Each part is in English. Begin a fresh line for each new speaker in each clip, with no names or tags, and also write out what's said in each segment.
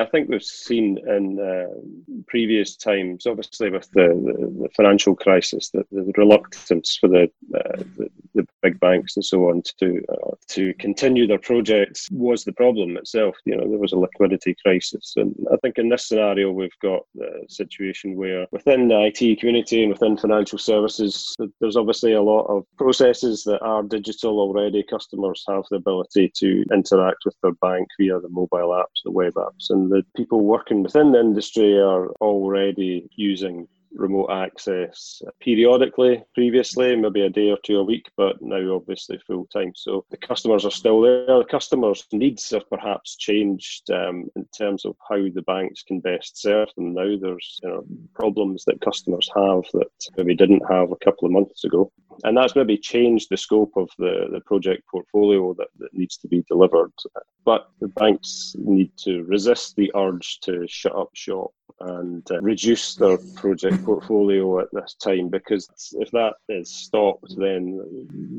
I think we've seen in uh, previous times, obviously with the, the, the financial crisis, that the reluctance for the, uh, the, the big banks and so on to uh, to continue their projects was the problem itself. You know, there was a liquidity crisis, and I think in this scenario we've got a situation where within the IT community and within financial services, there's obviously a lot of processes that are digital already. Customers have the ability to interact with their bank via the mobile apps, the web apps, and the people working within the industry are already using remote access periodically previously, maybe a day or two a week, but now obviously full time. So the customers are still there. The customers' needs have perhaps changed um, in terms of how the banks can best serve them. Now there's you know, problems that customers have that maybe didn't have a couple of months ago. And that's maybe changed the scope of the, the project portfolio that, that needs to be delivered. But the banks need to resist the urge to shut up shop and uh, reduce their project portfolio at this time because if that is stopped, then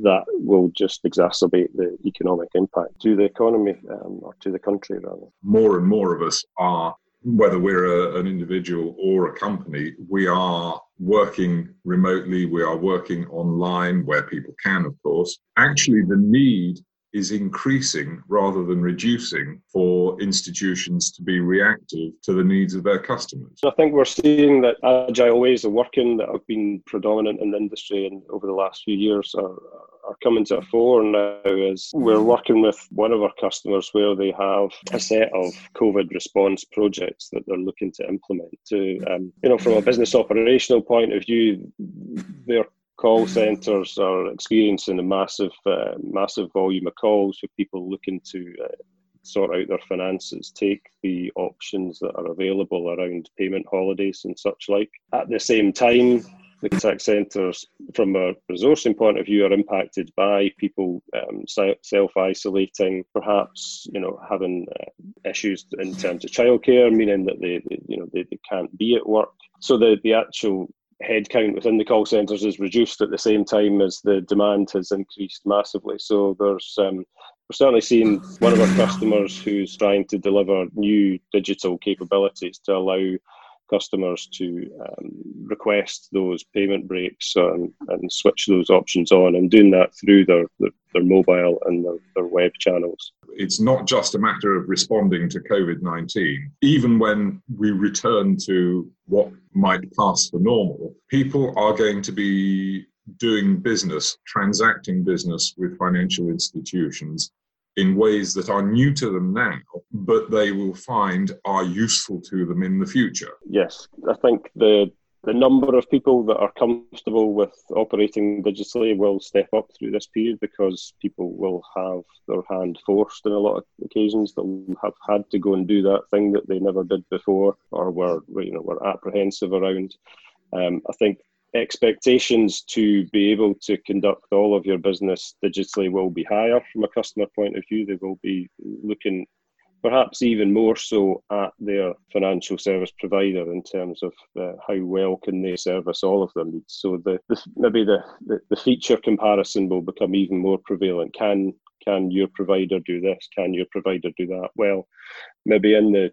that will just exacerbate the economic impact to the economy um, or to the country, rather.
More and more of us are, whether we're a, an individual or a company, we are working remotely, we are working online where people can, of course. Actually, the need is increasing rather than reducing for institutions to be reactive to the needs of their customers.
I think we're seeing that agile ways of working that have been predominant in the industry and over the last few years are, are coming to a fore now as we're working with one of our customers where they have a set of COVID response projects that they're looking to implement to, um, you know, from a business operational point of view, they're call centres are experiencing a massive, uh, massive volume of calls for people looking to uh, sort out their finances, take the options that are available around payment holidays and such like. At the same time, the contact centres, from a resourcing point of view, are impacted by people um, self-isolating, perhaps you know having uh, issues in terms of childcare, meaning that they, they you know they, they can't be at work. So the the actual headcount within the call centres is reduced at the same time as the demand has increased massively. So there's um, we're certainly seeing one of our customers who's trying to deliver new digital capabilities to allow customers to um, request those payment breaks and, and, switch those options on and doing that through their, their, their mobile and their, their, web channels.
It's not just a matter of responding to COVID 19. Even when we return to what might pass for normal, people are going to be doing business, transacting business with financial institutions in ways that are new to them now, but they will find are useful to them in the future.
Yes, I think the the number of people that are comfortable with operating digitally will step up through this period because people will have their hand forced in a lot of occasions. They'll have had to go and do that thing that they never did before or were you know were apprehensive around. Um, I think expectations to be able to conduct all of your business digitally will be higher from a customer point of view. They will be looking perhaps even more so at their financial service provider in terms of uh, how well can they service all of their needs. So the, the maybe the, the, the feature comparison will become even more prevalent. Can can your provider do this? Can your provider do that? Well, maybe in the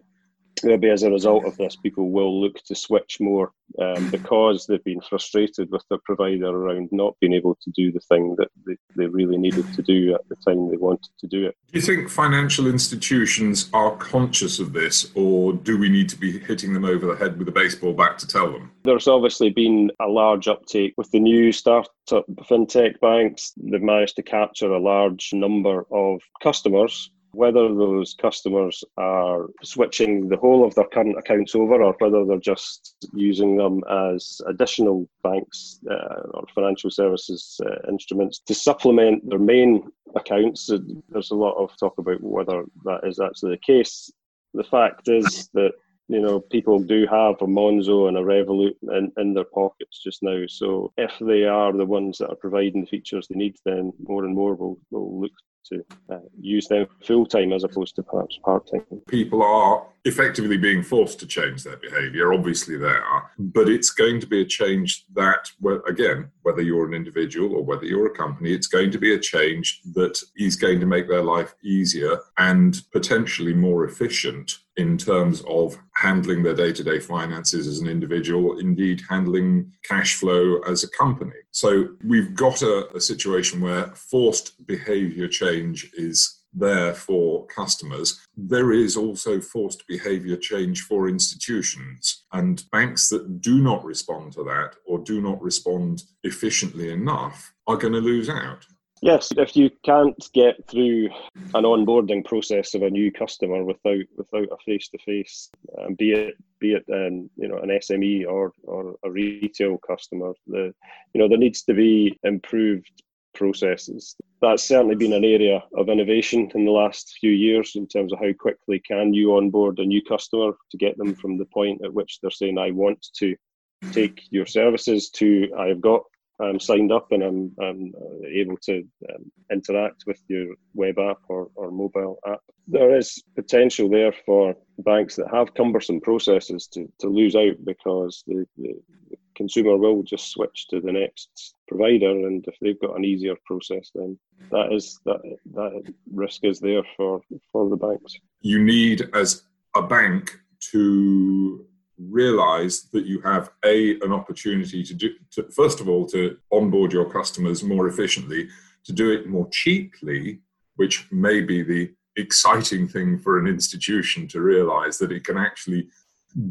maybe as a result of this, people will look to switch more um, because they've been frustrated with their provider around not being able to do the thing that they, they really needed to do at the time they wanted to do it.
Do you think financial institutions are conscious of this, or do we need to be hitting them over the head with a baseball bat to tell them?
There's obviously been a large uptake with the new startup fintech banks. They've managed to capture a large number of customers whether those customers are switching the whole of their current accounts over or whether they're just using them as additional banks uh, or financial services uh, instruments to supplement their main accounts. There's a lot of talk about whether that is actually the case. The fact is that you know, people do have a Monzo and a Revolut in, in their pockets just now. So if they are the ones that are providing the features they need, then more and more will, will look to uh, use them full time as opposed to perhaps part time.
People are effectively being forced to change their behaviour. Obviously, they are, but it's going to be a change that, well, again, whether you're an individual or whether you're a company, it's going to be a change that is going to make their life easier and potentially more efficient in terms of handling their day to day finances as an individual, indeed handling cash flow as a company. So we've got a, a situation where forced behavior change is there for customers. There is also forced behavior change for institutions. And banks that do not respond to that or do not respond efficiently enough are going to lose out.
Yes, if you can't get through an onboarding process of a new customer without without a face to face, be it be it um, you know an SME or or a retail customer, the you know there needs to be improved processes. That's certainly been an area of innovation in the last few years in terms of how quickly can you onboard a new customer to get them from the point at which they're saying I want to take your services to I've got I'm signed up and I'm, I'm uh, able to um, interact with your web app or, or mobile app. There is potential there for banks that have cumbersome processes to, to lose out because the, the, the consumer will just switch to the next provider and if they've got an easier process then that is that that risk is there for for the banks
you need as a bank to realize that you have a an opportunity to do to, first of all to onboard your customers more efficiently to do it more cheaply which may be the exciting thing for an institution to realize that it can actually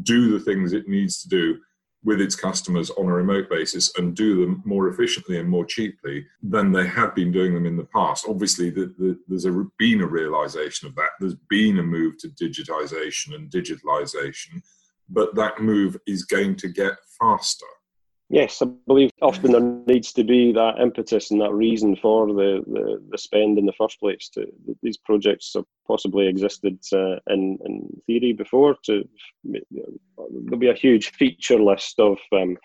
do the things it needs to do with its customers on a remote basis and do them more efficiently and more cheaply than they have been doing them in the past. Obviously, the, the, there's a, been a realization of that. There's been a move to digitization and digitalization but that move is going to get faster.
Yes, I believe often there needs to be that impetus and that reason for the, the, the spend in the first place. To these projects have possibly existed uh, in in theory before. To there'll be a huge feature list of um,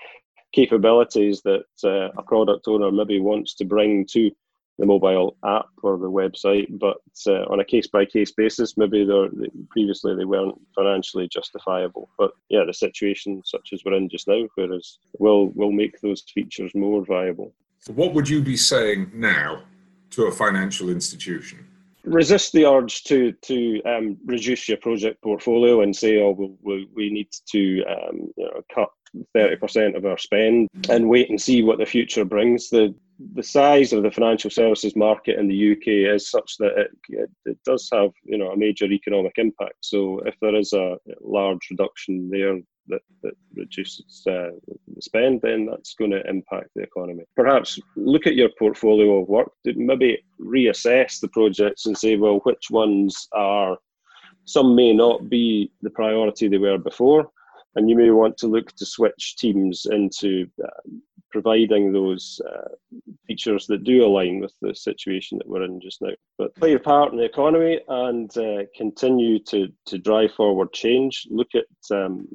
capabilities that uh, a product owner maybe wants to bring to the mobile app or the website, but uh, on a case by case basis, maybe they're, previously they weren't financially justifiable. But yeah, the situation such as we're in just now, whereas will will make those features more viable.
So, what would you be saying now to a financial institution?
Resist the urge to to um, reduce your project portfolio and say, "Oh, we, we need to um, you know, cut 30% of our spend and wait and see what the future brings. The the size of the financial services market in the UK is such that it, it, it, does have you know a major economic impact. So if there is a large reduction there that, that reduces uh, the spend, then that's going to impact the economy. Perhaps look at your portfolio of work, maybe reassess the projects and say, well, which ones are some may not be the priority they were before and you may want to look to switch teams into uh, providing those uh, features that do align with the situation that we're in just now. But play your part in the economy and uh, continue to, to drive forward change. Look at um,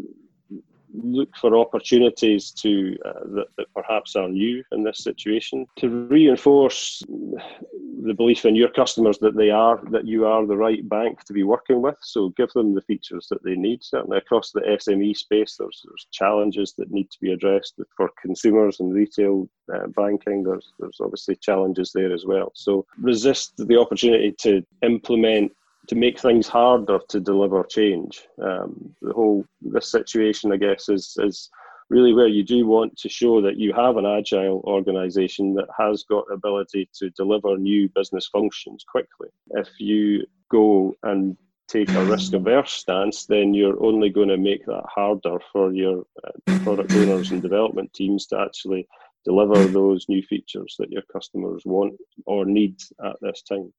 look for opportunities to uh, that, that perhaps are new in this situation to reinforce the belief in your customers that they are that you are the right bank to be working with. So give them the features that they need. Certainly across the sme space there's, there's challenges that need to be addressed for consumers and retail uh, banking. There's there's obviously challenges there as well. So resist the opportunity to implement to make things harder to deliver change. Um, the whole this situation, I guess, is is really where you do want to show that you have an agile organization that has got ability to deliver new business functions quickly. If you go and take a risk averse stance, then you're only going to make that harder for your uh, product owners and development teams to actually deliver those new features that your customers want or need at this time.